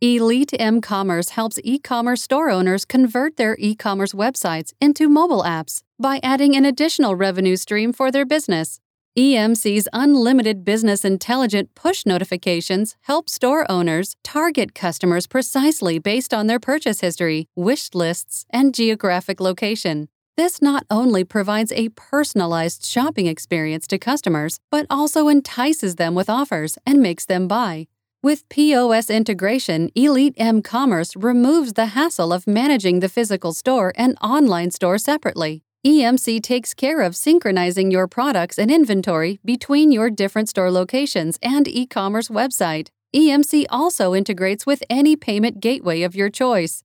Elite M Commerce helps e commerce store owners convert their e commerce websites into mobile apps by adding an additional revenue stream for their business. EMC's unlimited business intelligent push notifications help store owners target customers precisely based on their purchase history, wish lists, and geographic location. This not only provides a personalized shopping experience to customers, but also entices them with offers and makes them buy. With POS integration, Elite M Commerce removes the hassle of managing the physical store and online store separately. EMC takes care of synchronizing your products and inventory between your different store locations and e commerce website. EMC also integrates with any payment gateway of your choice.